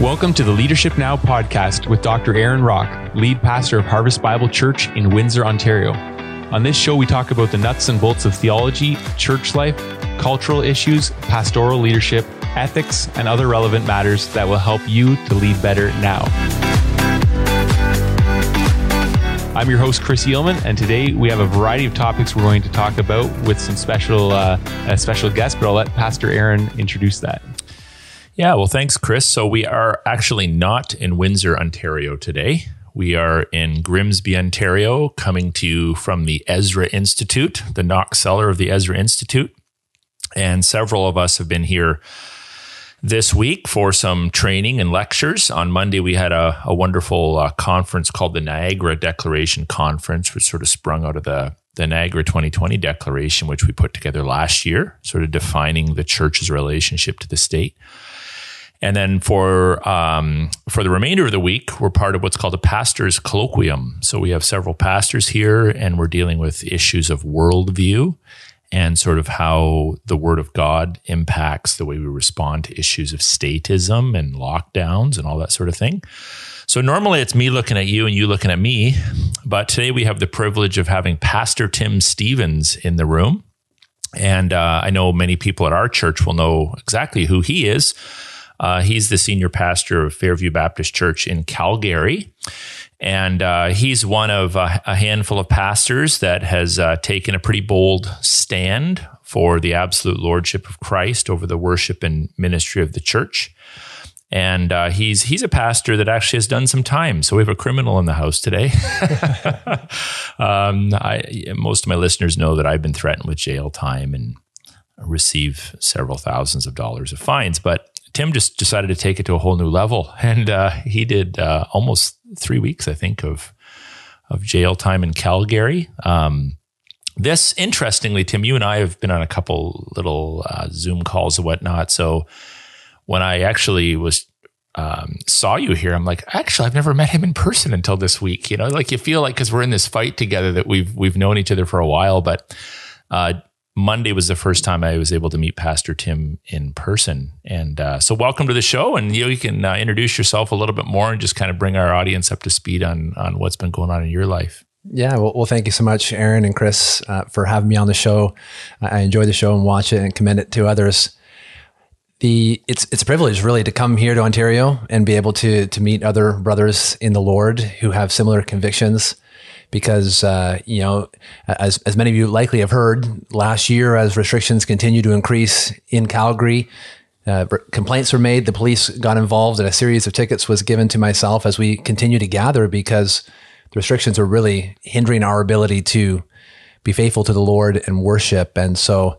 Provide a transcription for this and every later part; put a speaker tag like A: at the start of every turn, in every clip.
A: Welcome to the Leadership Now podcast with Dr. Aaron Rock, lead pastor of Harvest Bible Church in Windsor, Ontario. On this show, we talk about the nuts and bolts of theology, church life, cultural issues, pastoral leadership, ethics, and other relevant matters that will help you to lead better now. I'm your host, Chris Eelman, and today we have a variety of topics we're going to talk about with some special uh, special guests, but I'll let Pastor Aaron introduce that.
B: Yeah, well, thanks, Chris. So we are actually not in Windsor, Ontario today. We are in Grimsby, Ontario, coming to you from the Ezra Institute, the Knox Cellar of the Ezra Institute. And several of us have been here this week for some training and lectures. On Monday, we had a, a wonderful uh, conference called the Niagara Declaration Conference, which sort of sprung out of the, the Niagara 2020 Declaration, which we put together last year, sort of defining the church's relationship to the state. And then for um, for the remainder of the week, we're part of what's called a pastors colloquium. So we have several pastors here, and we're dealing with issues of worldview and sort of how the Word of God impacts the way we respond to issues of statism and lockdowns and all that sort of thing. So normally it's me looking at you and you looking at me, but today we have the privilege of having Pastor Tim Stephens in the room. And uh, I know many people at our church will know exactly who he is uh, he's the senior pastor of Fairview Baptist Church in Calgary. And uh, he's one of a, a, handful of pastors that has uh, taken a pretty bold stand for the absolute lordship of Christ over the worship and ministry of the church. And uh, he's he's a pastor that actually has done some time. So we have a criminal in the house today. um, I, most of my listeners know that I've been threatened with jail time and receive several thousands of dollars of fines. But Tim just decided to take it to a whole new level, and uh, he did uh, almost three weeks, I think, of of jail time in Calgary. Um, this, interestingly, Tim, you and I have been on a couple little uh, Zoom calls and whatnot. So when I actually was um, saw you here, I'm like, actually, I've never met him in person until this week. You know, like you feel like because we're in this fight together that we've we've known each other for a while, but uh, Monday was the first time I was able to meet Pastor Tim in person. And uh, so, welcome to the show. And you, you can uh, introduce yourself a little bit more and just kind of bring our audience up to speed on on what's been going on in your life.
C: Yeah, well, well thank you so much, Aaron and Chris, uh, for having me on the show. I enjoy the show and watch it and commend it to others. The it's it's a privilege really to come here to Ontario and be able to to meet other brothers in the Lord who have similar convictions because uh, you know, as as many of you likely have heard, last year as restrictions continue to increase in Calgary. Uh, complaints were made. The police got involved, and a series of tickets was given to myself as we continue to gather because the restrictions are really hindering our ability to be faithful to the Lord and worship. And so,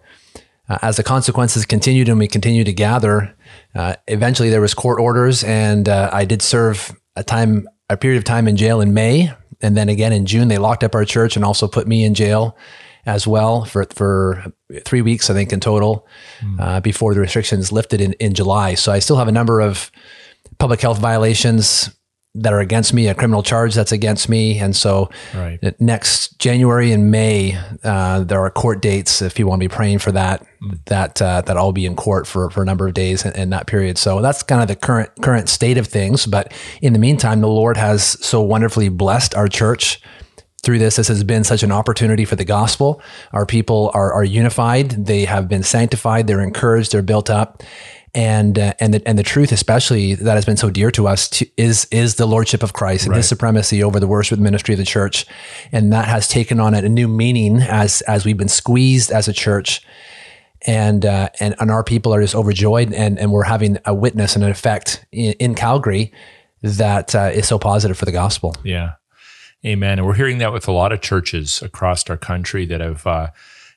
C: uh, as the consequences continued and we continued to gather, uh, eventually there was court orders, and uh, I did serve a time, a period of time in jail in May and then again in June they locked up our church and also put me in jail as well for for three weeks I think in total mm. uh, before the restrictions lifted in in July. So I still have a number of public health violations that are against me, a criminal charge that's against me. And so right. next January and May, uh, there are court dates. If you want to be praying for that, mm. that, uh, that I'll be in court for, for a number of days in, in, that period. So that's kind of the current, current state of things. But in the meantime, the Lord has so wonderfully blessed our church through this. This has been such an opportunity for the gospel. Our people are, are unified. They have been sanctified. They're encouraged. They're built up and uh, and the and the truth, especially that has been so dear to us, to, is is the lordship of Christ and right. His supremacy over the worship ministry of the church, and that has taken on a new meaning as as we've been squeezed as a church, and uh, and and our people are just overjoyed, and and we're having a witness and an effect in, in Calgary that uh, is so positive for the gospel.
B: Yeah, Amen. And we're hearing that with a lot of churches across our country that have uh,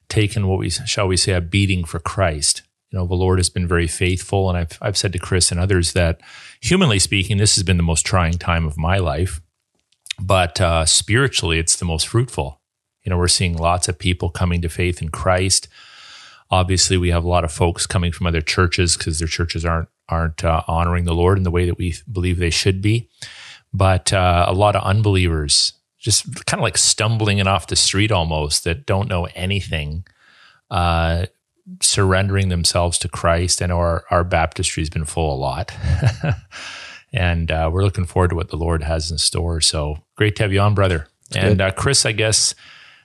B: taken what we shall we say a beating for Christ you know, the Lord has been very faithful. And I've, I've said to Chris and others that, humanly speaking, this has been the most trying time of my life. But uh, spiritually, it's the most fruitful. You know, we're seeing lots of people coming to faith in Christ. Obviously, we have a lot of folks coming from other churches because their churches aren't aren't uh, honoring the Lord in the way that we believe they should be. But uh, a lot of unbelievers just kind of like stumbling in off the street almost that don't know anything uh, surrendering themselves to Christ. I know our, our baptistry has been full a lot. And uh, we're looking forward to what the Lord has in store. So great to have you on, brother. and uh, Chris, I guess,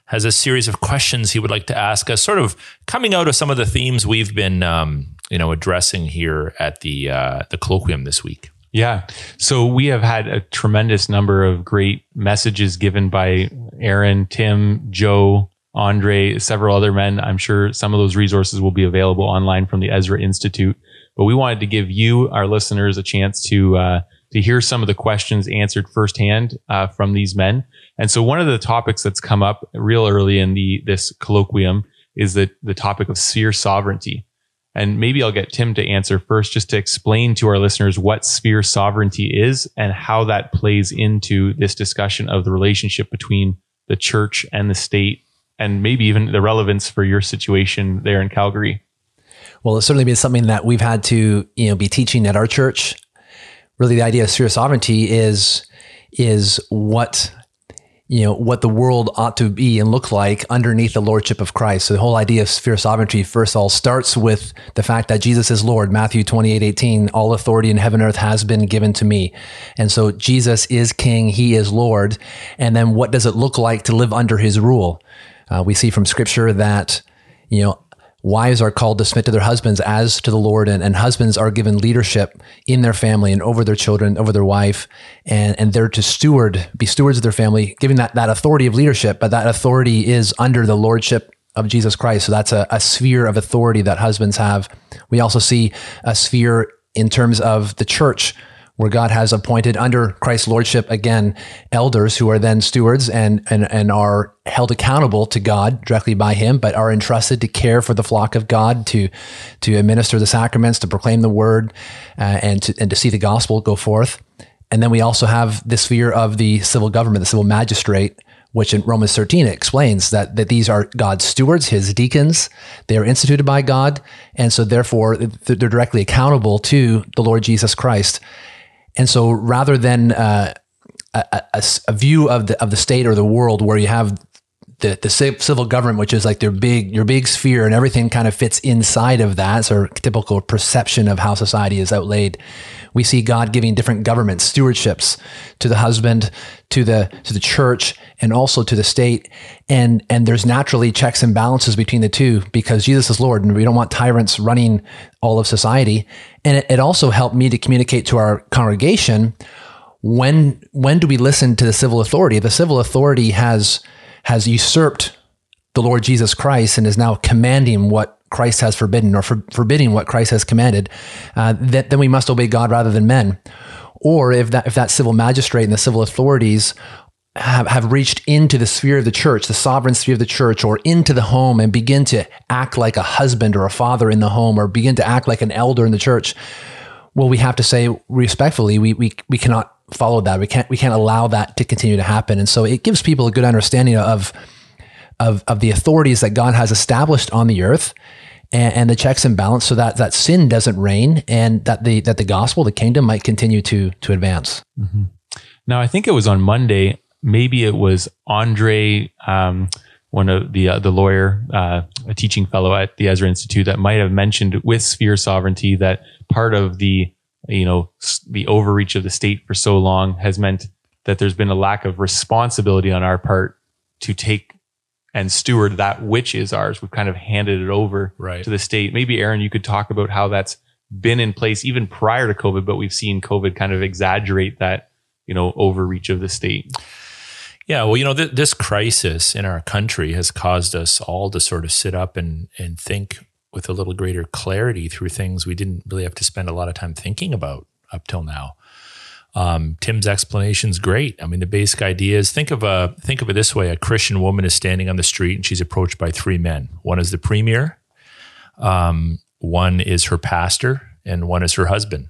B: has a series of questions he would like to ask us, sort of coming out of some of the themes we've been, um, you know, addressing here at the uh, the colloquium this week.
A: Yeah. So we have had a tremendous number of great messages given by Aaron, Tim, Joe, Andre, several other men. I'm sure some of those resources will be available online from the Ezra Institute. But we wanted to give you, our listeners, a chance to uh, to hear some of the questions answered firsthand uh, from these men. And so one of the topics that's come up real early in the this colloquium is the the topic of sphere sovereignty. And maybe I'll get Tim to answer first, just to explain to our listeners what sphere sovereignty is and how that plays into this discussion of the relationship between the church and the state, and maybe even the relevance for your situation there in Calgary.
C: Well, it's certainly been something that we've had to, you know, be teaching at our church. Really, the idea of sphere sovereignty is is what you know what the world ought to be and look like underneath the lordship of Christ. So the whole idea of sphere sovereignty first of all starts with the fact that Jesus is Lord. Matthew 28, 18, all authority in heaven and earth has been given to me. And so Jesus is king, he is Lord. And then what does it look like to live under his rule? Uh, we see from scripture that you know wives are called to submit to their husbands as to the Lord, and, and husbands are given leadership in their family and over their children, over their wife, and, and they're to steward, be stewards of their family, giving that, that authority of leadership, but that authority is under the lordship of Jesus Christ. So that's a, a sphere of authority that husbands have. We also see a sphere in terms of the church where God has appointed under Christ's lordship again elders who are then stewards and and and are held accountable to God directly by Him, but are entrusted to care for the flock of God, to to administer the sacraments, to proclaim the word, uh, and to and to see the gospel go forth. And then we also have the sphere of the civil government, the civil magistrate, which in Romans 13 it explains that, that these are God's stewards, his deacons. They are instituted by God. And so therefore they're directly accountable to the Lord Jesus Christ. And so rather than uh, a, a, a, view of the of the state or the world where you have the, the civil government, which is like their big your big sphere, and everything kind of fits inside of that. So typical perception of how society is outlaid. We see God giving different government stewardships to the husband, to the to the church, and also to the state. And and there's naturally checks and balances between the two because Jesus is Lord, and we don't want tyrants running all of society. And it, it also helped me to communicate to our congregation when when do we listen to the civil authority? The civil authority has has usurped the Lord Jesus Christ and is now commanding what Christ has forbidden or for, forbidding what Christ has commanded, uh, that, then we must obey God rather than men. Or if that if that civil magistrate and the civil authorities have, have reached into the sphere of the church, the sovereign sphere of the church, or into the home and begin to act like a husband or a father in the home, or begin to act like an elder in the church, well, we have to say respectfully, we, we, we cannot follow that. We can't we can't allow that to continue to happen. And so it gives people a good understanding of of of the authorities that God has established on the earth and, and the checks and balance so that that sin doesn't reign and that the that the gospel, the kingdom might continue to to advance.
A: Mm-hmm. Now I think it was on Monday, maybe it was Andre um, one of the uh, the lawyer, uh, a teaching fellow at the Ezra Institute, that might have mentioned with sphere sovereignty that part of the you know, the overreach of the state for so long has meant that there's been a lack of responsibility on our part to take and steward that which is ours. We've kind of handed it over right. to the state. Maybe Aaron, you could talk about how that's been in place even prior to COVID, but we've seen COVID kind of exaggerate that, you know, overreach of the state.
B: Yeah, well, you know, th- this crisis in our country has caused us all to sort of sit up and and think with a little greater clarity through things we didn't really have to spend a lot of time thinking about up till now. Um, Tim's explanation is great. I mean, the basic idea is think of a think of it this way: a Christian woman is standing on the street and she's approached by three men. One is the premier, um, one is her pastor, and one is her husband.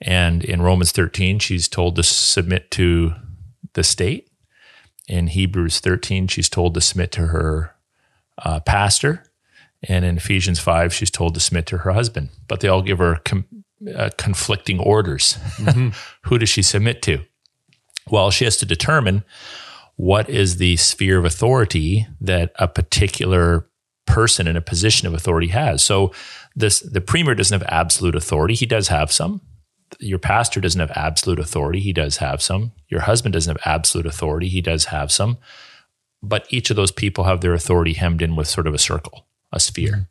B: And in Romans 13, she's told to submit to the state. In Hebrews 13, she's told to submit to her uh, pastor. And in Ephesians 5, she's told to submit to her husband, but they all give her com- uh, conflicting orders. Mm-hmm. Who does she submit to? Well, she has to determine what is the sphere of authority that a particular person in a position of authority has. So this the premier doesn't have absolute authority. He does have some, your pastor doesn't have absolute authority. He does have some. Your husband doesn't have absolute authority. He does have some. But each of those people have their authority hemmed in with sort of a circle, a sphere. Mm-hmm.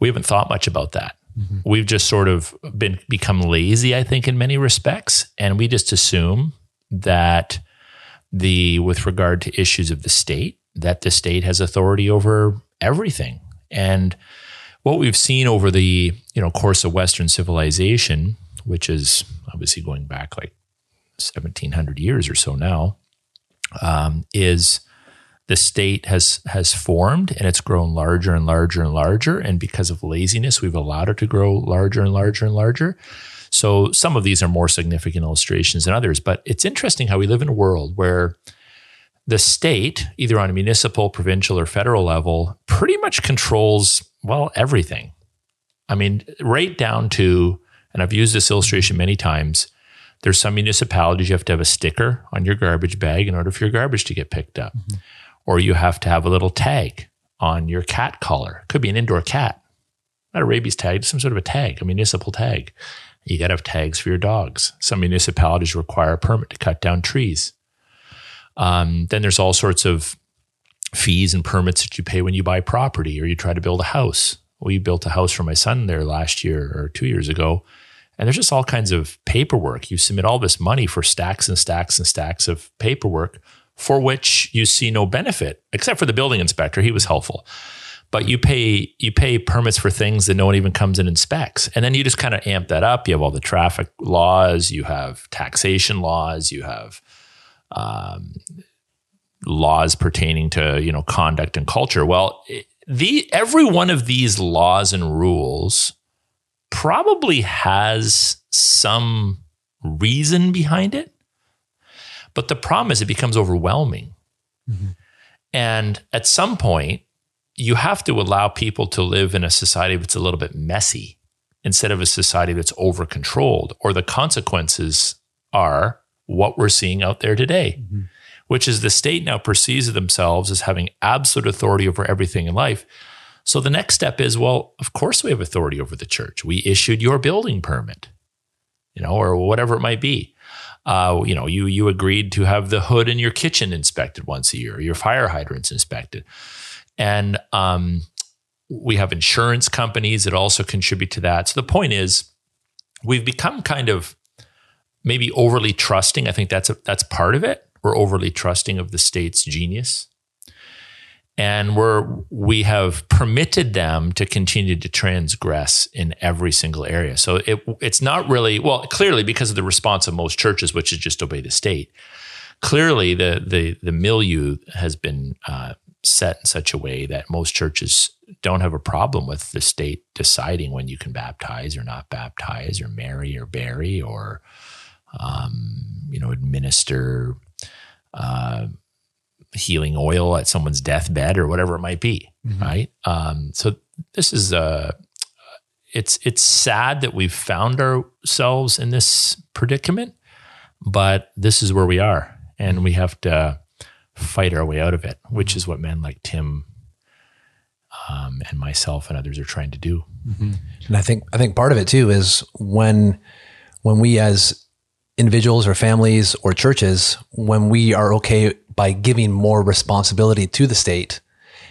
B: We haven't thought much about that. Mm-hmm. We've just sort of been become lazy, I think, in many respects, and we just assume that the with regard to issues of the state, that the state has authority over everything. And what we've seen over the you know course of Western civilization, which is obviously going back like 1700 years or so now, um, is the state has has formed and it's grown larger and larger and larger. And because of laziness, we've allowed it to grow larger and larger and larger. So some of these are more significant illustrations than others. But it's interesting how we live in a world where the state, either on a municipal, provincial, or federal level, pretty much controls, well, everything. I mean, right down to, and I've used this illustration many times, there's some municipalities you have to have a sticker on your garbage bag in order for your garbage to get picked up. Mm-hmm. Or you have to have a little tag on your cat collar. Could be an indoor cat, not a rabies tag, some sort of a tag, a municipal tag. You got to have tags for your dogs. Some municipalities require a permit to cut down trees. Um, then there's all sorts of fees and permits that you pay when you buy property or you try to build a house. We built a house for my son there last year or two years ago. And there's just all kinds of paperwork. You submit all this money for stacks and stacks and stacks of paperwork for which you see no benefit, except for the building inspector. He was helpful. But you pay you pay permits for things that no one even comes and inspects. And then you just kind of amp that up. You have all the traffic laws, you have taxation laws, you have um, laws pertaining to you know conduct and culture. Well, the every one of these laws and rules probably has some reason behind it, but the problem is it becomes overwhelming, mm-hmm. and at some point you have to allow people to live in a society that's a little bit messy instead of a society that's over controlled, or the consequences are what we're seeing out there today, mm-hmm. which is the state now perceives themselves as having absolute authority over everything in life. So the next step is, well, of course we have authority over the church. We issued your building permit, you know, or whatever it might be. Uh, you know, you you agreed to have the hood in your kitchen inspected once a year, your fire hydrants inspected, and um, we have insurance companies that also contribute to that. So the point is, we've become kind of maybe overly trusting. I think that's a, that's part of it. We're overly trusting of the state's genius. And we're we have permitted them to continue to transgress in every single area. So it it's not really well, clearly because of the response of most churches, which is just obey the state. Clearly, the the the milieu has been uh, set in such a way that most churches don't have a problem with the state deciding when you can baptize or not baptize or marry or bury or um, you know, administer uh, healing oil at someone's deathbed or whatever it might be, mm-hmm. right? Um, so this is a uh, it's it's sad that we've found ourselves in this predicament, but this is where we are, and we have to fight our way out of it, which is what men like Tim um, and myself and others are trying to do.
C: Mm-hmm. And I think I think part of it too is when when we as individuals or families or churches when we are okay by giving more responsibility to the state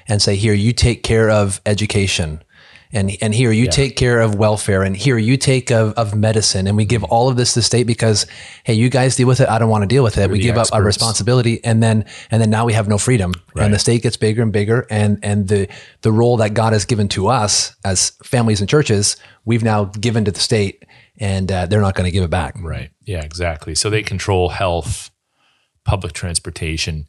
C: and say, here, you take care of education. And, and here you yeah. take care of welfare and here you take of, of medicine and we give all of this to the state because hey you guys deal with it i don't want to deal with it we give experts. up our responsibility and then and then now we have no freedom right. and the state gets bigger and bigger and and the the role that god has given to us as families and churches we've now given to the state and uh, they're not going to give it back.
B: Right. Yeah, exactly. So they control health, public transportation.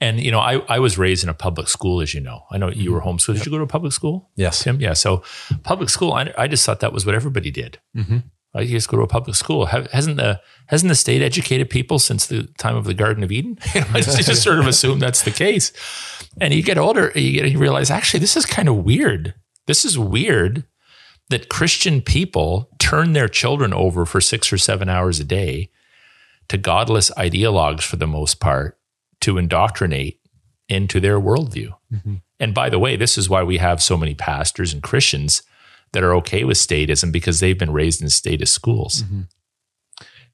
B: And, you know, I, I was raised in a public school, as you know. I know you were mm-hmm. homeschooled. Did yep. you go to a public school?
C: Yes.
B: Tim? Yeah. So public school, I, I just thought that was what everybody did. Mm-hmm. You just go to a public school. hasn't the hasn't the state educated people since the time of the Garden of Eden? You know, I just, just sort of assume that's the case. And you get older, you get you realize actually this is kind of weird. This is weird that Christian people turn their children over for six or seven hours a day to godless ideologues for the most part to indoctrinate into their worldview. Mm-hmm. And by the way, this is why we have so many pastors and Christians that are okay with statism because they've been raised in statist schools. Mm-hmm.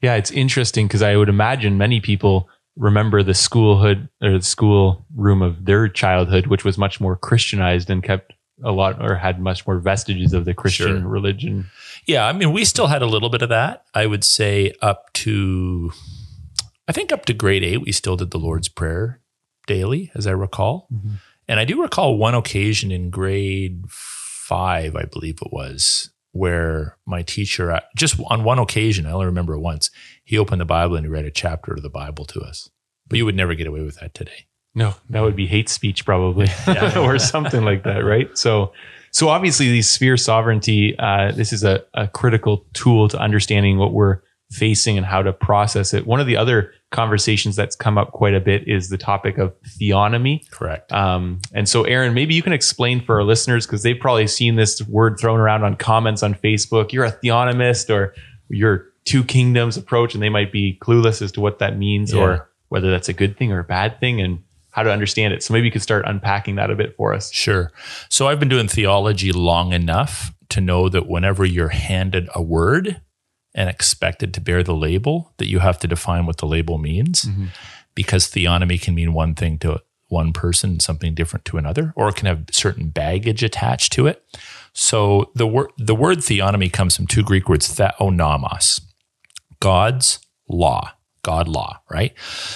A: Yeah, it's interesting because I would imagine many people remember the schoolhood or the school room of their childhood, which was much more Christianized and kept a lot or had much more vestiges of the Christian
B: Sure.
A: religion.
B: Yeah, I mean, we still had a little bit of that. I would say up to, I think up to grade eight, we still did the Lord's Prayer daily, as I recall.
A: Mhm.
B: And I do recall one occasion in grade five, I believe it was, where my teacher, uh, just on one occasion, I only remember once, he opened the Bible and he read a chapter of the Bible to us. But you would never get away with that today.
A: No, that would be hate speech probably,
B: Yeah.
A: or something like that, right? So, so obviously, these sphere sovereignty. Uh, this is a, a critical tool to understanding what we're facing and how to process it. One of the other conversations that's come up quite a bit is the topic of theonomy.
B: Correct.
A: Um, and so, Aaron, maybe you can explain for our listeners because they've probably seen this word thrown around on comments on Facebook. You're a theonomist or you're two kingdoms approach, and they might be clueless as to what that means
B: Yeah.
A: or whether that's a good thing or a bad thing and how to understand it. So maybe you could start unpacking that a bit for us.
B: Sure. So I've been doing theology long enough to know that whenever you're handed a word and expected to bear the label, that you have to define what the label means mm-hmm. because theonomy can mean one thing to one person something different to another, or it can have certain baggage attached to it. So the word the word theonomy comes from two Greek words, theonomos, God's law, God law, right?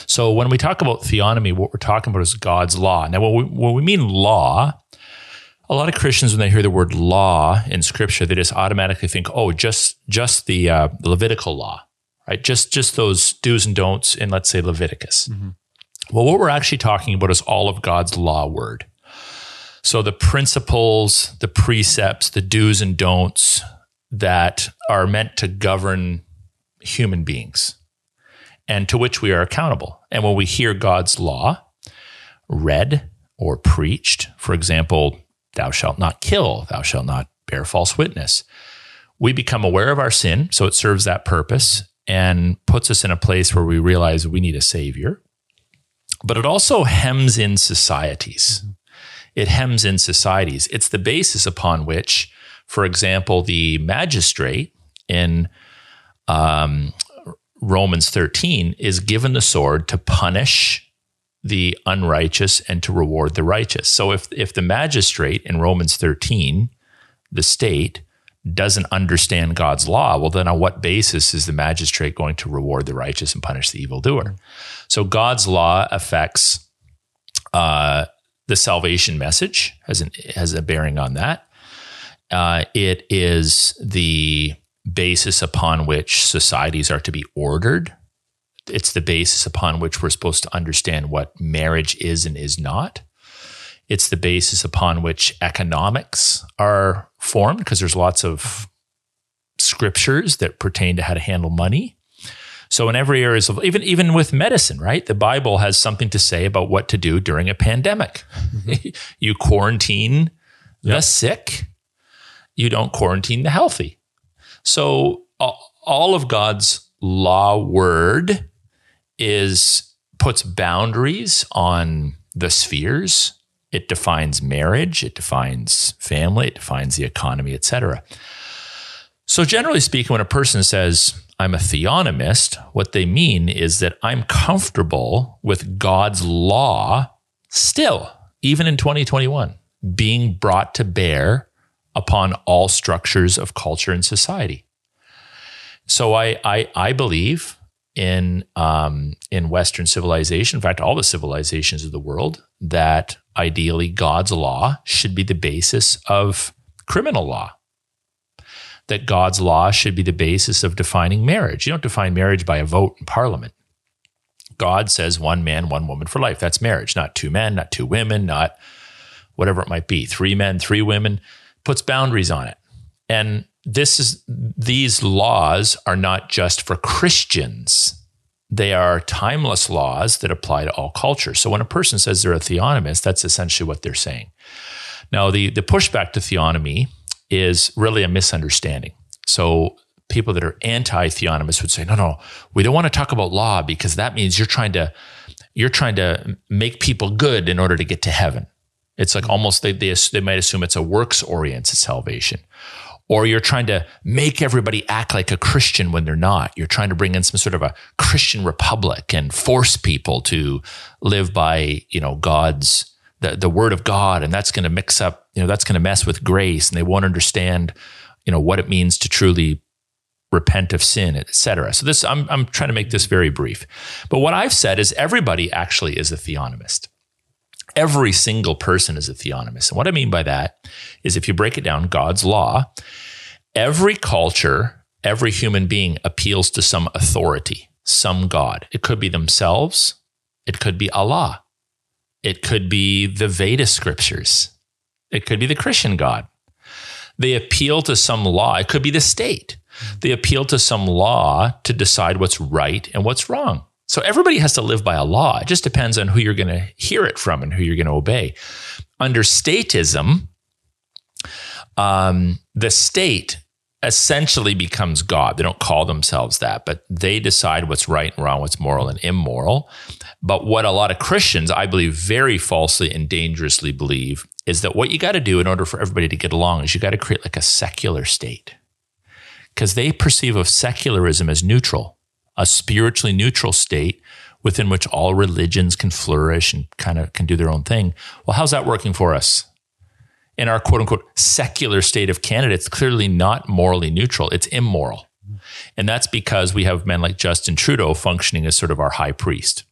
B: So when we talk about theonomy, what we're talking about is God's law. Now, when we, when we mean law, a lot of Christians, when they hear the word law in Scripture, they just automatically think, "Oh, just just the uh, Levitical law, right? Just just those do's and don'ts in, let's say, Leviticus." Well, what we're actually talking about is all of God's law word. So the principles, the precepts, the do's and don'ts that are meant to govern human beings and to which we are accountable. And when we hear God's law read or preached, for example, thou shalt not kill, thou shalt not bear false witness, we become aware of our sin. So it serves that purpose and puts us in a place where we realize we need a savior. But it also hems in societies. It hems in societies. It's the basis upon which, for example, the magistrate in um, Romans 13 is given the sword to punish the unrighteous and to reward the righteous. So if if the magistrate in Romans 13, the state doesn't understand God's law, well then on what basis is the magistrate going to reward the righteous and punish the evildoer? So God's law affects uh, the salvation message has an, has a bearing on that. Uh, it is the basis upon which societies are to be ordered. It's the basis upon which we're supposed to understand what marriage is and is not. It's the basis upon which economics are formed because there's lots of scriptures that pertain to how to handle money. So in every area of even even with medicine, right? The Bible has something to say about what to do during a pandemic. Mm-hmm. you quarantine the sick. You don't quarantine the healthy. So all of God's law word is puts boundaries on the spheres. It defines marriage, it defines family, it defines the economy, etc. So generally speaking, when a person says, I'm a theonomist, what they mean is that I'm comfortable with God's law still, even in 2021, being brought to bear upon all structures of culture and society. So I I, I believe in um, in Western civilization, in fact, all the civilizations of the world, that ideally God's law should be the basis of criminal law. That God's law should be the basis of defining marriage. You don't define marriage by a vote in parliament. God says one man, one woman for life. That's marriage, not two men, not two women, not whatever it might be. Three men, three women, puts boundaries on it. And this is these laws are not just for Christians. They are timeless laws that apply to all cultures. So when a person says they're a theonomist, that's essentially what they're saying. Now, the, the pushback to theonomy is really a misunderstanding. So people that are anti-theonomists would say, no, no, we don't want to talk about law because that means you're trying to you're trying to make people good in order to get to heaven. It's like mm-hmm. almost they they, they might assume it's a works oriented salvation. or you're trying to make everybody act like a Christian when they're not. You're trying to bring in some sort of a Christian republic and force people to live by, you know, God's the, the word of God. And that's going to mix up, you know, that's going to mess with grace and they won't understand, you know, what it means to truly repent of sin, etc. So this, I'm, I'm trying to make this very brief. But what I've said is everybody actually is a theonomist. Every single person is a theonomist. And what I mean by that is if you break it down, God's law, every culture, every human being appeals to some authority, some God. It could be themselves. It could be Allah. It could be the Veda scriptures. It could be the Christian God. They appeal to some law. It could be the state. They appeal to some law to decide what's right and what's wrong. So everybody has to live by a law. It just depends on who you're going to hear it from and who you're going to obey. Under statism, um, the state essentially becomes God. They don't call themselves that, but they decide what's right and wrong, what's moral and immoral. But what a lot of Christians, I believe, very falsely and dangerously believe is that what you got to do in order for everybody to get along is you got to create like a secular state. Because they perceive of secularism as neutral, a spiritually neutral state within which all religions can flourish and kind of can do their own thing. Well, how's that working for us? in our quote unquote secular state of Canada, it's clearly not morally neutral. It's immoral. And that's because we have men like Justin Trudeau functioning as sort of our high priest.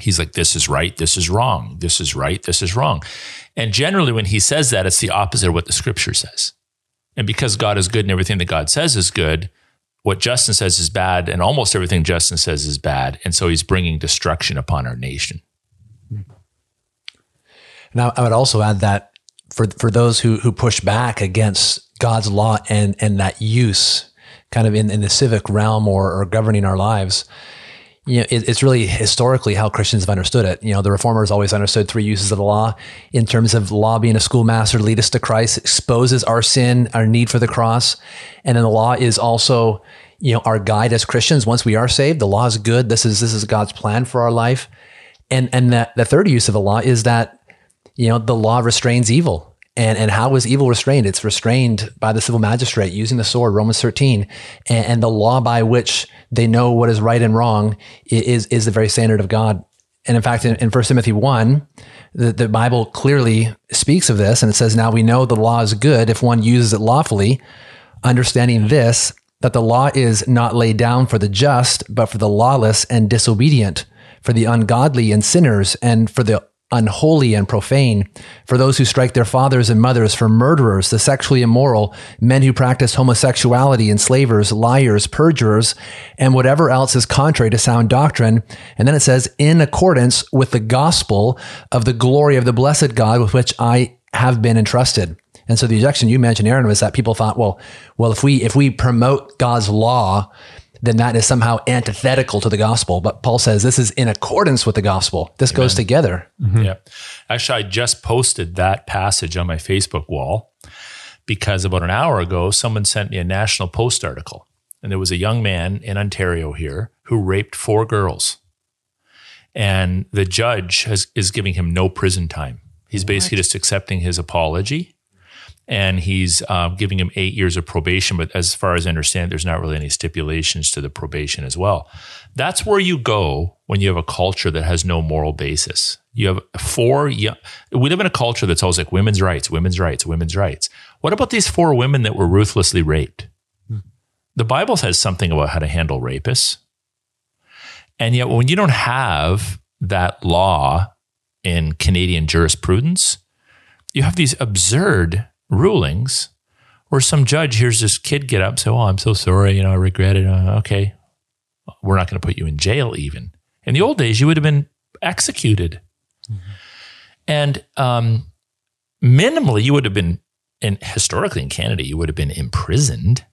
B: He's like, this is right, this is wrong, this is right, this is wrong. And generally, when he says that, it's the opposite of what the scripture says. And because God is good and everything that God says is good, what Justin says is bad, and almost everything Justin says is bad. And so he's bringing destruction upon our nation.
C: Now, I would also add that for for those who who push back against God's law and and that use kind of in, in the civic realm or, or governing our lives you know, it, it's really historically how Christians have understood it. You know, the reformers always understood three uses of the law in terms of law being a schoolmaster lead us to Christ, exposes our sin, our need for the cross. And then the law is also, you know, our guide as Christians. Once we are saved, the law is good. This is, this is God's plan for our life. And, and that the third use of the law is that you know, the law restrains evil. And, and how is evil restrained? It's restrained by the civil magistrate using the sword, Romans 13. And, and the law by which they know what is right and wrong is, is the very standard of God. And in fact, in, in 1 Timothy 1, the, the Bible clearly speaks of this. And it says, Now we know the law is good if one uses it lawfully, understanding this, that the law is not laid down for the just, but for the lawless and disobedient, for the ungodly and sinners, and for the unholy and profane, for those who strike their fathers and mothers, for murderers, the sexually immoral, men who practice homosexuality, enslavers, liars, perjurers, and whatever else is contrary to sound doctrine. And then it says, in accordance with the gospel of the glory of the blessed God with which I have been entrusted. And so the objection you mentioned, Aaron, was that people thought, well, well, if we if we promote God's law, then that is somehow antithetical to the gospel. But Paul says this is in accordance with the gospel. This Amen. goes together.
B: Mm-hmm. Yeah. Actually, I just posted that passage on my Facebook wall because about an hour ago, someone sent me a National Post article. And there was a young man in Ontario here who raped four girls. And the judge has, is giving him no prison time. He's basically just accepting his apology and he's uh, giving him eight years of probation. But as far as I understand, there's not really any stipulations to the probation as well. That's where you go when you have a culture that has no moral basis. You have four. Young, we live in a culture that's always like women's rights, women's rights, women's rights. What about these four women that were ruthlessly raped? Hmm. The Bible says something about how to handle rapists. And yet, when you don't have that law in Canadian jurisprudence, you have these absurd rulings where some judge hears this kid get up and say, Oh, I'm so sorry. You know, I regret it. Uh, okay. We're not going to put you in jail, even. In the old days, you would have been executed. Mm-hmm. And um, minimally, you would have been, and historically in Canada, you would have been imprisoned.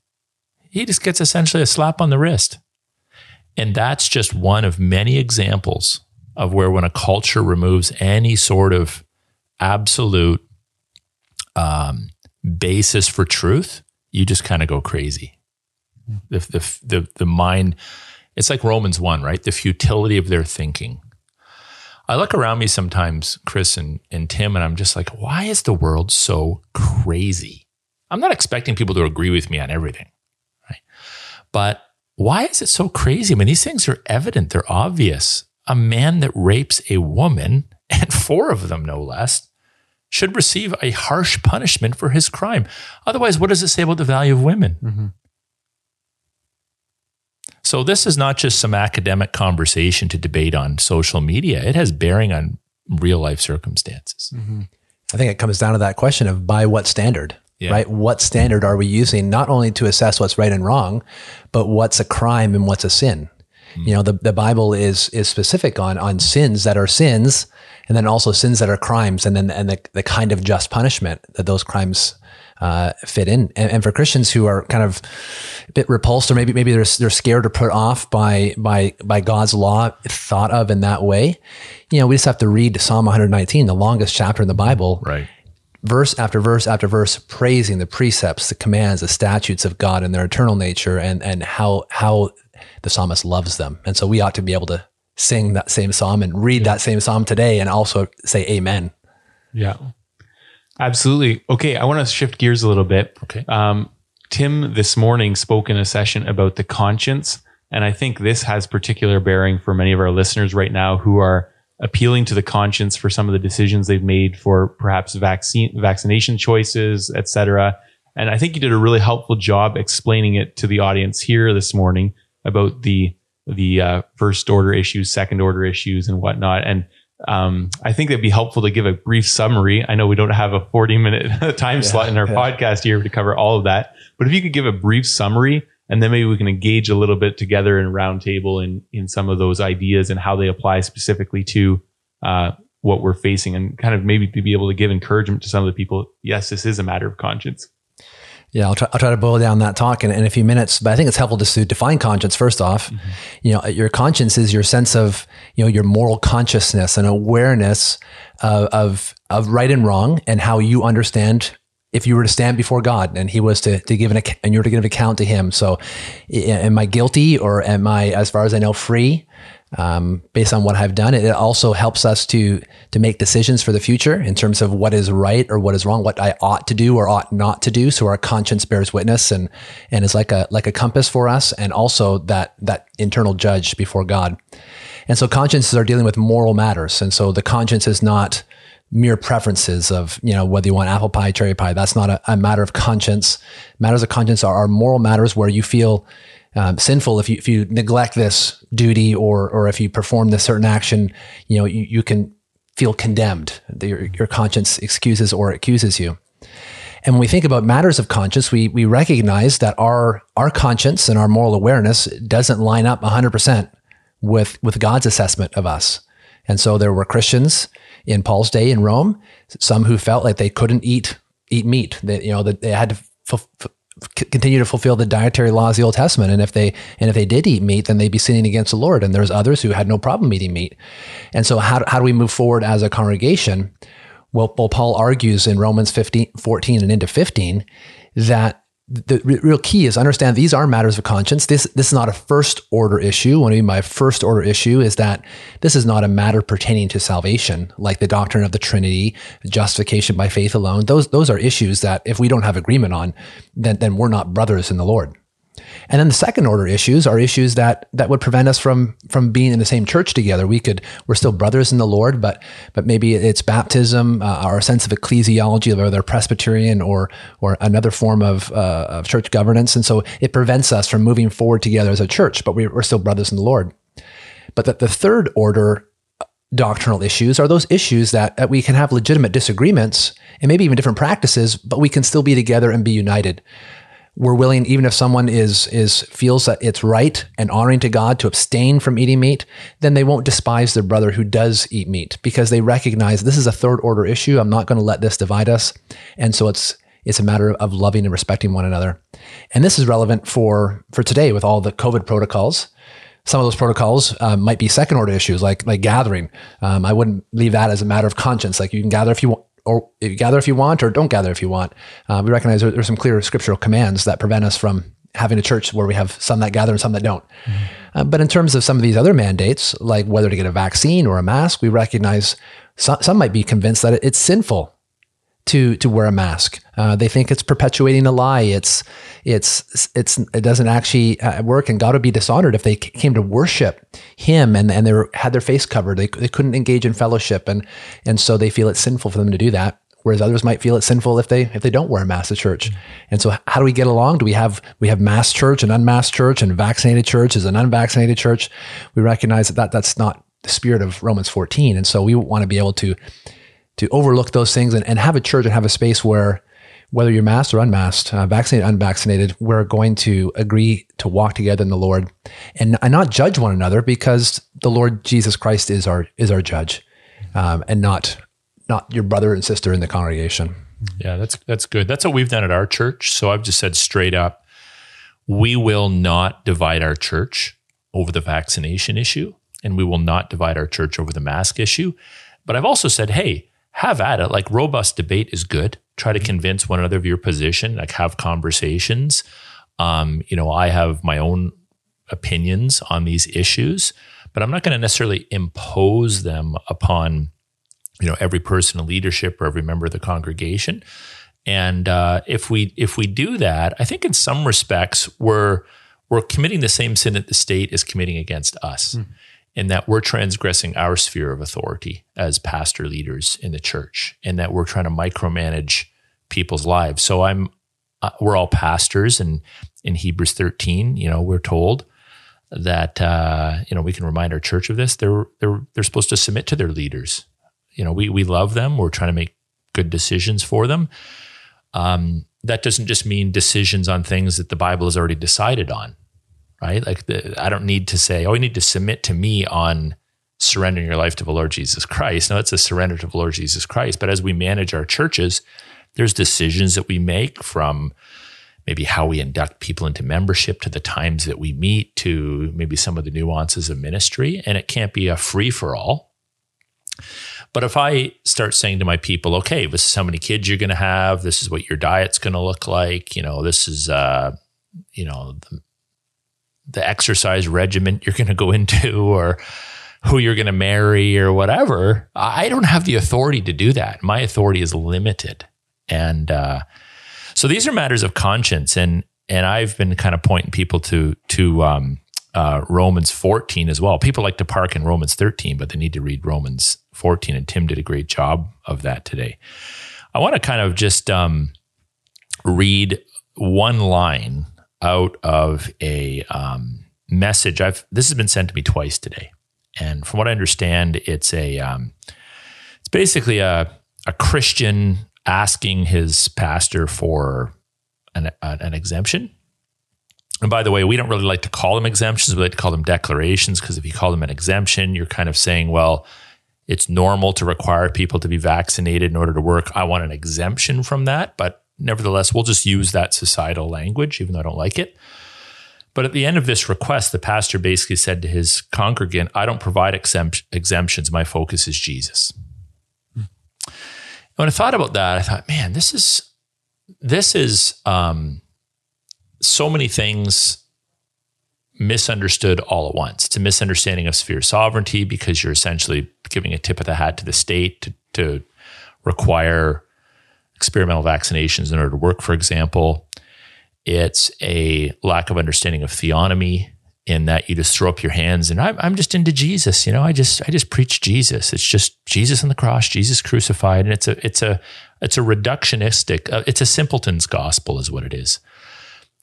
B: He just gets essentially a slap on the wrist. And that's just one of many examples of where when a culture removes any sort of absolute um, basis for truth, you just kind of go crazy. The, the, the, the mind, it's like Romans 1, right? The futility of their thinking. I look around me sometimes, Chris and, and Tim, and I'm just like, why is the world so crazy? I'm not expecting people to agree with me on everything, right? But why is it so crazy? I mean, these things are evident, they're obvious. A man that rapes a woman, and four of them no less, should receive a harsh punishment for his crime. Otherwise, what does it say about the value of women? Mm-hmm. So, this is not just some academic conversation to debate on social media, it has bearing on real life circumstances.
C: Mm-hmm. I think it comes down to that question of by what standard? Yeah. Right? What standard are we using not only to assess what's right and wrong, but what's a crime and what's a sin? Mm-hmm. You know, the, the Bible is is specific on on sins that are sins and then also sins that are crimes and then and the, the kind of just punishment that those crimes uh, fit in. And, and, for Christians who are kind of a bit repulsed, or maybe maybe they're they're scared or put off by by by God's law thought of in that way, you know, we just have to read Psalm 119, the longest chapter in the Bible,
B: right?
C: Verse after verse after verse, praising the precepts, the commands, the statutes of God and their eternal nature, and and how how the psalmist loves them. And so we ought to be able to sing that same psalm and read that same psalm today, and also say Amen.
A: Yeah. Absolutely. Okay, I want to shift gears a little bit.
B: Okay.
A: Um, Tim this morning spoke in a session about the conscience, and I think this has particular bearing for many of our listeners right now who are appealing to the conscience for some of the decisions they've made for perhaps vaccine vaccination choices, et cetera. And I think you did a really helpful job explaining it to the audience here this morning about the the uh, first order issues, second order issues, and whatnot. And um, I think it'd be helpful to give a brief summary. I know we don't have a 40 minute time yeah, slot in our yeah. podcast here to cover all of that, but if you could give a brief summary and then maybe we can engage a little bit together in a roundtable in, in some of those ideas and how they apply specifically to, uh, what we're facing and kind of maybe to be able to give encouragement to some of the people. Yes, this is a matter of conscience.
C: Yeah, I'll try, I'll try to boil down that talk in, in a few minutes, but I think it's helpful just to define conscience first off. Mm-hmm. You know, your conscience is your sense of, you know, your moral consciousness and awareness of, of, of right and wrong and how you understand if you were to stand before God and he was to, to give an and you were to give an account to him. So am I guilty or am I, as far as I know, free? Um, based on what I've done. It also helps us to to make decisions for the future in terms of what is right or what is wrong, what I ought to do or ought not to do. So our conscience bears witness and and is like a like a compass for us, and also that that internal judge before God. And so consciences are dealing with moral matters, and so the conscience is not mere preferences of you know whether you want apple pie cherry pie that's not a, a matter of conscience matters of conscience are, are moral matters where you feel um, sinful if you if you neglect this duty or or if you perform this certain action, you know you, you can feel condemned. Your, your conscience excuses or accuses you. And when we think about matters of conscience, we we recognize that our our conscience and our moral awareness doesn't line up 100% with with God's assessment of us. And so there were Christians in Paul's day in Rome, some who felt like they couldn't eat eat meat. That you know that they had to f- f- continue to fulfill the dietary laws of the Old Testament. And if they and if they did eat meat, then they'd be sinning against the Lord. And there's others who had no problem eating meat. And so how, how do we move forward as a congregation? Well, well, Paul argues in Romans 15, 14 and into 15 that the real key is understand these are matters of conscience. This this is not a first order issue. What I mean by first order issue is that this is not a matter pertaining to salvation, like the doctrine of the Trinity, justification by faith alone. Those those are issues that if we don't have agreement on, then then we're not brothers in the Lord. And then the second order issues are issues that that would prevent us from from being in the same church together. We could we're still brothers in the Lord, but but maybe it's baptism, uh, our sense of ecclesiology, whether Presbyterian or or another form of uh, of church governance, and so it prevents us from moving forward together as a church. But we, we're still brothers in the Lord. But that the third order doctrinal issues are those issues that, that we can have legitimate disagreements and maybe even different practices, but we can still be together and be united we're willing, even if someone is is feels that it's right and honoring to God to abstain from eating meat, then they won't despise their brother who does eat meat because they recognize this is a third order issue. I'm not going to let this divide us, and so it's it's a matter of loving and respecting one another. And this is relevant for for today with all the COVID protocols. Some of those protocols uh, might be second order issues, like like gathering. Um, I wouldn't leave that as a matter of conscience. Like you can gather if you want, or gather if you want or don't gather if you want. Uh, we recognize there, there's some clear scriptural commands that prevent us from having a church where we have some that gather and some that don't. Mm-hmm. Uh, but in terms of some of these other mandates, like whether to get a vaccine or a mask, we recognize some, some might be convinced that it's sinful to to wear a mask. Uh, they think it's perpetuating a lie. It's it's it's it doesn't actually uh, work, and God would be dishonored if they came to worship Him and and they were, had their face covered. They they couldn't engage in fellowship, and and so they feel it's sinful for them to do that. Whereas others might feel it's sinful if they if they don't wear a mask to church. And so, how do we get along? Do we have we have mass church and unmasked church and vaccinated church is an unvaccinated church? We recognize that, that that's not the spirit of Romans 14, and so we want to be able to to overlook those things and, and have a church and have a space where whether you're masked or unmasked, uh, vaccinated, unvaccinated, we're going to agree to walk together in the Lord and, and not judge one another because the Lord Jesus Christ is our is our judge, um, and not not your brother and sister in the congregation.
B: Yeah, that's that's good. That's what we've done at our church. So I've just said straight up, we will not divide our church over the vaccination issue, and we will not divide our church over the mask issue. But I've also said, hey, have at it. Like robust debate is good. Try to convince one another of your position. Like have conversations. Um, you know, I have my own opinions on these issues, but I'm not going to necessarily impose them upon you know every person in leadership or every member of the congregation. And uh, if we if we do that, I think in some respects we're we're committing the same sin that the state is committing against us. Mm in that we're transgressing our sphere of authority as pastor leaders in the church and that we're trying to micromanage people's lives. So I'm uh, we're all pastors and in Hebrews 13, you know, we're told that uh, you know, we can remind our church of this. They're they're they're supposed to submit to their leaders. You know, we we love them. We're trying to make good decisions for them. Um, that doesn't just mean decisions on things that the Bible has already decided on right? Like the, I don't need to say, oh, you need to submit to me on surrendering your life to the Lord Jesus Christ. No, it's a surrender to the Lord Jesus Christ. But as we manage our churches, there's decisions that we make from maybe how we induct people into membership to the times that we meet to maybe some of the nuances of ministry. And it can't be a free for all. But if I start saying to my people, okay, this is how many kids you're going to have, this is what your diet's going to look like, you know, this is, uh, you know, the, the exercise regimen you're going to go into or who you're going to marry or whatever. I don't have the authority to do that. My authority is limited. And uh, so these are matters of conscience. And and I've been kind of pointing people to to um, uh, Romans 14 as well. People like to park in Romans 13, but they need to read Romans 14. And Tim did a great job of that today. I want to kind of just um, read one line out of a um, message. I've this has been sent to me twice today, and from what I understand, it's a um, it's basically a a Christian asking his pastor for an, an exemption. And by the way, we don't really like to call them exemptions. We like to call them declarations because if you call them an exemption, you're kind of saying, well, it's normal to require people to be vaccinated in order to work. I want an exemption from that. But nevertheless, we'll just use that societal language, even though I don't like it. But at the end of this request, the pastor basically said to his congregant, I don't provide exempt- exemptions. My focus is Jesus. Hmm. When I thought about that, I thought, man, this is this is um, so many things misunderstood all at once. It's a misunderstanding of sphere sovereignty because you're essentially giving a tip of the hat to the state to, to require experimental vaccinations in order to work, for example. It's a lack of understanding of theonomy in that you just throw up your hands and I'm, I'm just into Jesus. You know, I just I just preach Jesus. It's just Jesus on the cross, Jesus crucified, and it's a it's a it's a reductionistic. Uh, it's a simpleton's gospel, is what it is.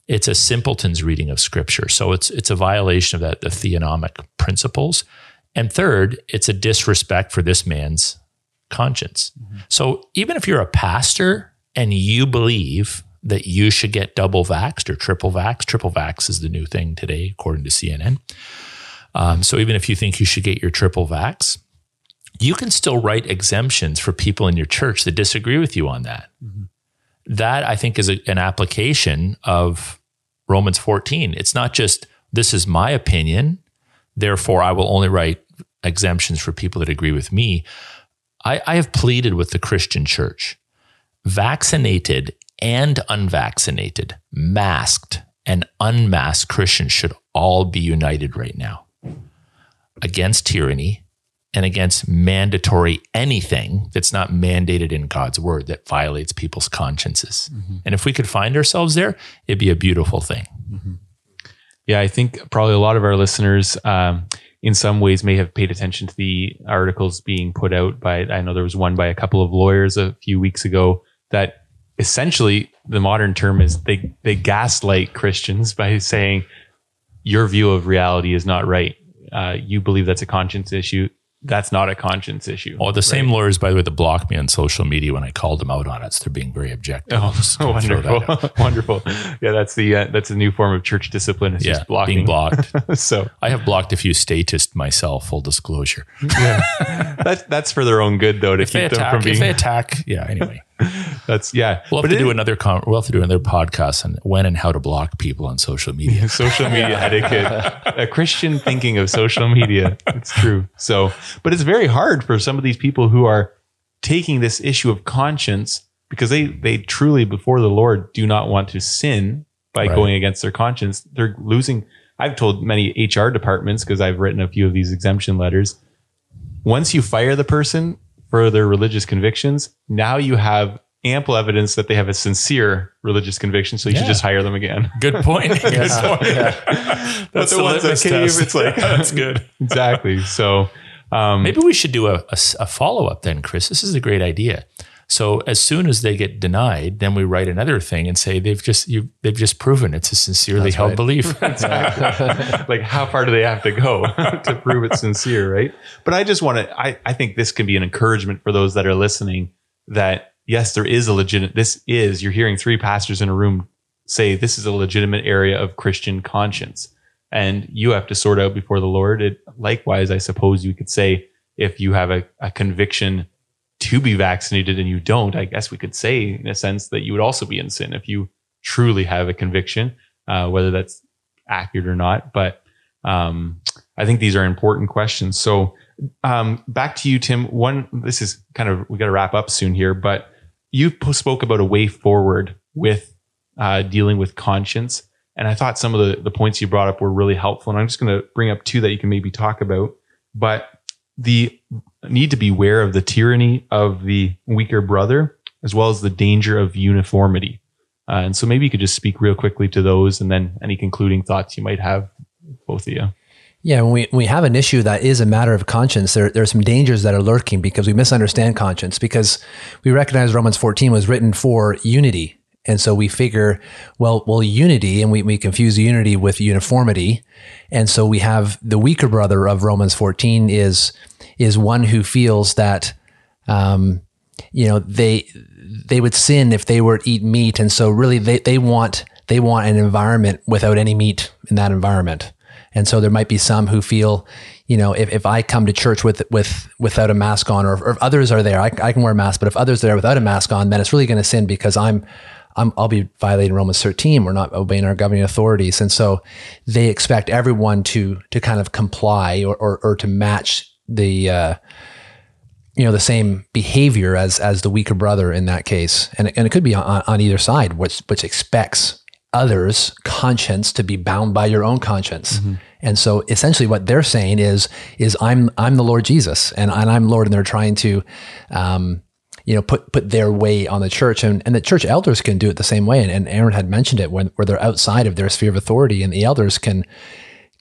B: It's a simpleton's reading of Scripture. So it's it's a violation of that the theonomic principles. And third, it's a disrespect for this man's conscience. Mm-hmm. So even if you're a pastor and you believe that you should get double vaxxed or triple vaxxed, triple vax is the new thing today, according to CNN. Um, so even if you think you should get your triple vax, you can still write exemptions for people in your church that disagree with you on that. Mm-hmm. That I think is a, an application of Romans 14. It's not just this is my opinion, therefore I will only write exemptions for people that agree with me. I, I have pleaded with the Christian church vaccinated and unvaccinated, masked and unmasked Christians should all be united right now against tyranny and against mandatory anything that's not mandated in God's word that violates people's consciences. Mm-hmm. And if we could find ourselves there, it'd be a beautiful thing. Mm-hmm.
A: Yeah, I think probably a lot of our listeners, um, in some ways, may have paid attention to the articles being put out by. I know there was one by a couple of lawyers a few weeks ago that essentially the modern term is they they gaslight Christians by saying your view of reality is not right. Uh, you believe that's a conscience issue that's not a conscience issue.
B: Oh, the right? same lawyers, by the way, that blocked me on social media when I called them out on it. So they're being very objective.
A: Oh, so wonderful, wonderful. Yeah, that's the uh, that's a new form of church discipline. It's
B: yeah,
A: just blocking.
B: being blocked. so I have blocked a few statists myself. Full disclosure.
A: Yeah, that's that's for their own good, though, to
B: if
A: keep
B: attack,
A: them from being.
B: If they attack, yeah. Anyway.
A: That's yeah.
B: We'll have but to do another con- we'll have to do another podcast on when and how to block people on social media.
A: social media etiquette. A Christian thinking of social media. It's true. So, but it's very hard for some of these people who are taking this issue of conscience because they they truly before the Lord do not want to sin by right. going against their conscience. They're losing. I've told many HR departments because I've written a few of these exemption letters. Once you fire the person, for their religious convictions, now you have ample evidence that they have a sincere religious conviction. So you yeah. should just hire them again.
B: Good point. Good point. Yeah.
A: That's the, the ones that cave. Test.
B: It's like that's good.
A: exactly. So
B: um, maybe we should do a, a, a follow up then, Chris. This is a great idea. So as soon as they get denied, then we write another thing and say they've just you they've just proven it's a sincerely That's held right. belief.
A: like how far do they have to go to prove it's sincere, right? But I just want to I, I think this can be an encouragement for those that are listening that yes, there is a legitimate this is you're hearing three pastors in a room say this is a legitimate area of Christian conscience. And you have to sort out before the Lord. It likewise, I suppose you could say if you have a, a conviction to be vaccinated and you don't, I guess we could say in a sense that you would also be in sin if you truly have a conviction, uh, whether that's accurate or not. But um, I think these are important questions. So um, back to you, Tim. One, this is kind of we got to wrap up soon here, but you spoke about a way forward with uh, dealing with conscience, and I thought some of the the points you brought up were really helpful. And I'm just going to bring up two that you can maybe talk about. But the need to beware of the tyranny of the weaker brother, as well as the danger of uniformity. Uh, and so maybe you could just speak real quickly to those and then any concluding thoughts you might have, both of you.
C: Yeah, when we, we have an issue that is a matter of conscience, there, there are some dangers that are lurking because we misunderstand conscience because we recognize Romans 14 was written for unity. And so we figure, well, well, unity, and we, we confuse unity with uniformity. And so we have the weaker brother of Romans 14 is is one who feels that, um, you know, they they would sin if they were to eat meat, and so really they they want they want an environment without any meat in that environment. And so there might be some who feel, you know, if, if I come to church with with without a mask on, or, or if others are there, I, I can wear a mask. But if others are there without a mask on, then it's really going to sin because I'm i will be violating Romans 13. We're not obeying our governing authorities. And so they expect everyone to, to kind of comply or, or, or to match the, uh, you know, the same behavior as, as the weaker brother in that case. And, and it could be on, on either side, which, which expects others' conscience to be bound by your own conscience. Mm-hmm. And so essentially what they're saying is, is I'm, I'm the Lord Jesus and, and I'm Lord. And they're trying to, um, you know, put put their weight on the church, and, and the church elders can do it the same way. And, and Aaron had mentioned it when where they're outside of their sphere of authority, and the elders can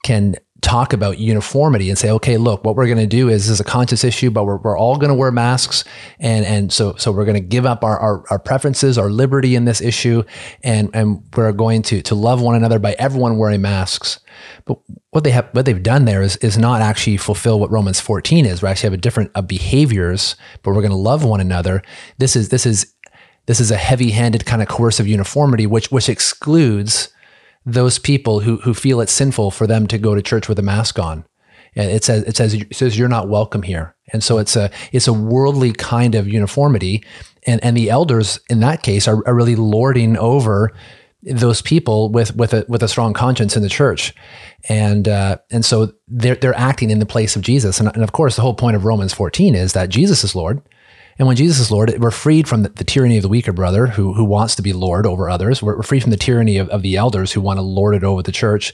C: can talk about uniformity and say, okay, look, what we're going to do is this is a conscious issue, but we're, we're all going to wear masks. And, and so, so we're going to give up our, our, our, preferences, our liberty in this issue. And, and we're going to, to love one another by everyone wearing masks. But what they have, what they've done there is, is not actually fulfill what Romans 14 is. We actually have a different of behaviors, but we're going to love one another. This is, this is, this is a heavy handed kind of coercive uniformity, which, which excludes those people who, who feel it's sinful for them to go to church with a mask on. And it says, it says, it says you're not welcome here. And so it's a, it's a worldly kind of uniformity. And, and the elders in that case are, are really lording over those people with with a with a strong conscience in the church, and uh, and so they're they're acting in the place of Jesus, and, and of course the whole point of Romans fourteen is that Jesus is Lord, and when Jesus is Lord, we're freed from the, the, tyranny of the weaker brother who, who wants to be Lord over others. We're, we're freed from the tyranny of, of the elders who want to lord it over the church.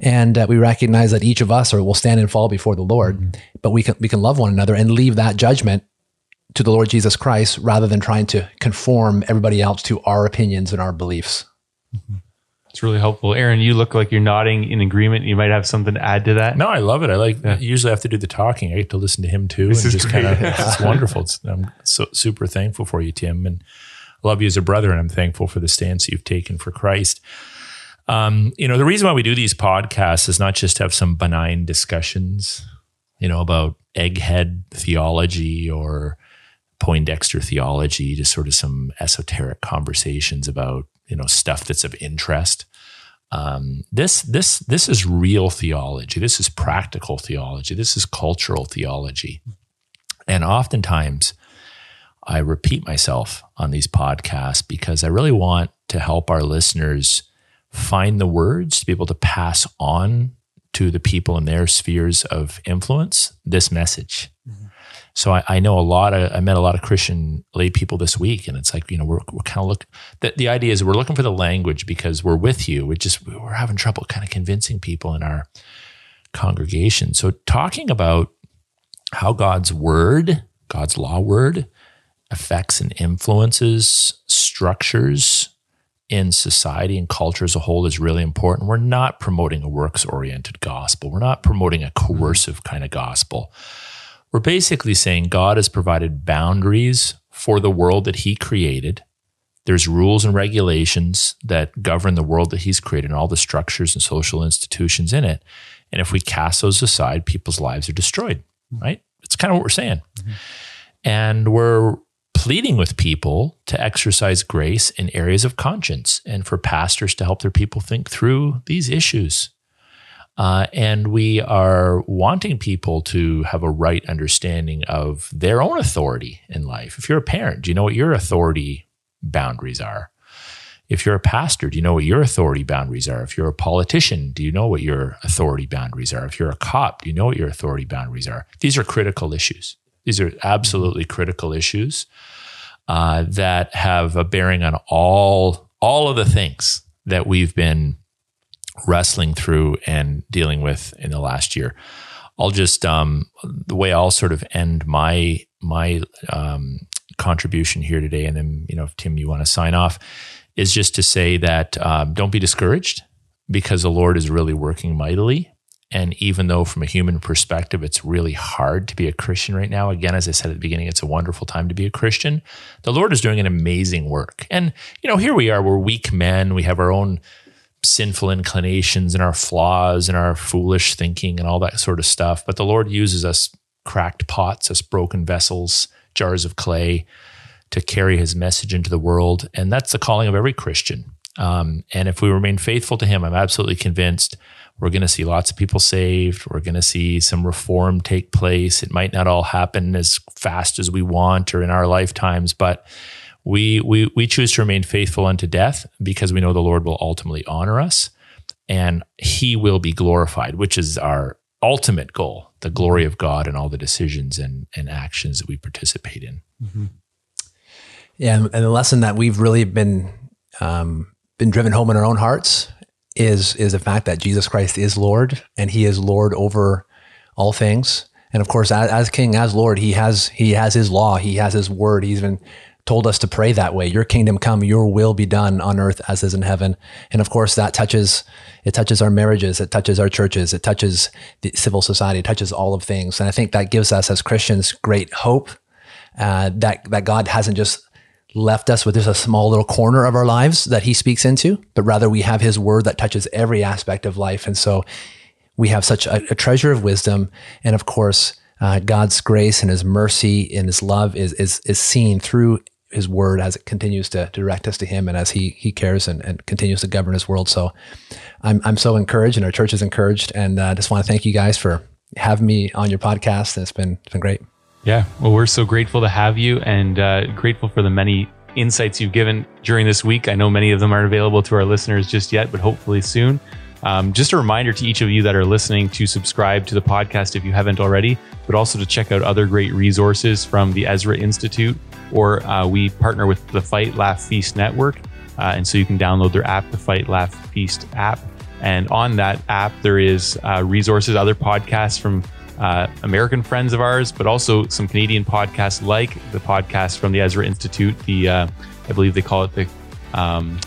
C: and uh, we recognize that each of us are, will stand and fall before the Lord, mm-hmm. but we can we can love one another and leave that judgment to the Lord Jesus Christ rather than trying to conform everybody else to our opinions and our beliefs.
A: Mm-hmm. It's really helpful. Aaron, you look like you're nodding in agreement. You might have something to add to that.
B: No, I love it. I like yeah. usually have to do the talking. I get to listen to him too. This and just kind of it's wonderful. It's, I'm so super thankful for you, Tim, and I love you as a brother, and I'm thankful for the stance you've taken for Christ. Um, you know, the reason why we do these podcasts is not just to have some benign discussions, you know, about egghead theology or Poindexter theology, just sort of some esoteric conversations about you know stuff that's of interest. Um, this this this is real theology. This is practical theology. This is cultural theology, and oftentimes I repeat myself on these podcasts because I really want to help our listeners find the words to be able to pass on to the people in their spheres of influence this message. Mm-hmm. So I, I, know a lot of, I met a lot of Christian lay people this week, and it's like, you know, we're, we're kind of looking, the, the idea is we're looking for the language because we're with you. We just, we're having trouble kind of convincing people in our congregation. So talking about how God's word, God's law word, affects and influences structures in society and culture as a whole is really important. We're not promoting a works oriented gospel. We're not promoting a coercive kind of gospel. We're basically saying God has provided boundaries for the world that He created. There's rules and regulations that govern the world that He's created and all the structures and social institutions in it. And if we cast those aside, people's lives are destroyed, right? It's kind of what we're saying. Mm-hmm. And we're pleading with people to exercise grace in areas of conscience and for pastors to help their people think through these issues. Uh, and we are wanting people to have a right understanding of their own authority in life. If you're a parent, do you know what your authority boundaries are? If you're a pastor, do you know what your authority boundaries are? If you're a politician, do you know what your authority boundaries are? If you're a cop, do you know what your authority boundaries are? These are critical issues. These are absolutely critical issues uh, that have a bearing on all all of the things that we've been wrestling through and dealing with in the last year. I'll just um, the way I'll sort of end my my um, contribution here today, and then you know, if Tim, you want to sign off, is just to say that um, don't be discouraged because the Lord is really working mightily. And even though, from a human perspective, it's really hard to be a Christian right now, again, as I said at the beginning, it's a wonderful time to be a Christian. The Lord is doing an amazing work. And, you know, here we are, we're weak men, we have our own sinful inclinations and our flaws and our foolish thinking and all that sort of stuff. But the Lord uses us cracked pots, us broken vessels, jars of clay to carry his message into the world. And that's the calling of every Christian. Um, and if we remain faithful to him, I'm absolutely convinced we're going to see lots of people saved. We're going to see some reform take place. It might not all happen as fast as we want or in our lifetimes, but we, we, we choose to remain faithful unto death because we know the Lord will ultimately honor us and he will be glorified, which is our ultimate goal, the glory of God and all the decisions and, and actions that we participate in. Mm-hmm.
C: Yeah. And the lesson that we've really been, um, been driven home in our own hearts is, is the fact that Jesus Christ is Lord and he is Lord over all things. And of course, as, as, King, as Lord, he has he has his law, he has his word. He's been told us to pray that way. Your kingdom come, your will be done on earth as is in heaven. And of course, that touches, it touches our marriages, it touches our churches, it touches the civil society, it touches all of things. And I think that gives us as Christians great hope uh, that, that God hasn't just left us with just a small little corner of our lives that he speaks into, but rather we have his word that touches every aspect of life. And so we have such a, a treasure of wisdom. And of course, uh, God's grace and His mercy and His love is is is seen through his word as it continues to, direct us to him and as he he cares and, and continues to govern his world. So I'm I'm so encouraged and our church is encouraged and I uh, just want to thank you guys for having me on your podcast. It's been it's been great.
A: Yeah, well, we're so grateful to have you and uh, grateful for the many insights you've given during this week. I know many of them aren't available to our listeners just yet, but hopefully soon. Um, just a reminder to each of you that are listening to subscribe to the podcast if you haven't already, but also to check out other great resources from the Ezra Institute, or uh, we partner with the Fight Laugh Feast Network. Uh, and so you can download their app, the Fight Laugh Feast app. And on that app, there is uh, resources, other podcasts from uh, American friends of ours, but also some Canadian podcasts like the podcast from the Ezra Institute. The uh, I believe they call it the um,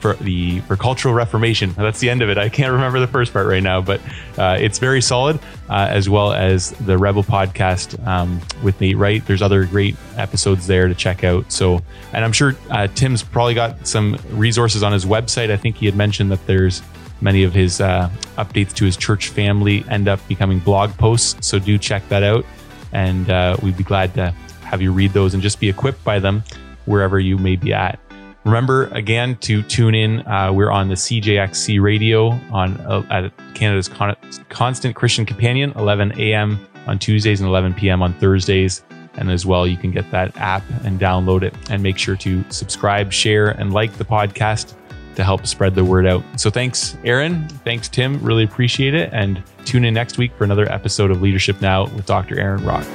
A: for the for cultural reformation. That's the end of it. I can't remember the first part right now, but uh, it's very solid, uh, as well as the Rebel podcast um, with Nate Wright. There's other great episodes there to check out. So, and I'm sure uh, Tim's probably got some resources on his website. I think he had mentioned that there's many of his uh, updates to his church family end up becoming blog posts. So do check that out, and uh, we'd be glad to have you read those and just be equipped by them wherever you may be at. Remember again to tune in. Uh, we're on the CJXC radio on uh, at Canada's Con- Constant Christian Companion, 11 a.m. on Tuesdays and 11 p.m. on Thursdays. And as well, you can get that app and download it. And make sure to subscribe, share, and like the podcast to help spread the word out. So thanks, Aaron. Thanks, Tim. Really appreciate it. And tune in next week for another episode of Leadership Now with Dr. Aaron Rock.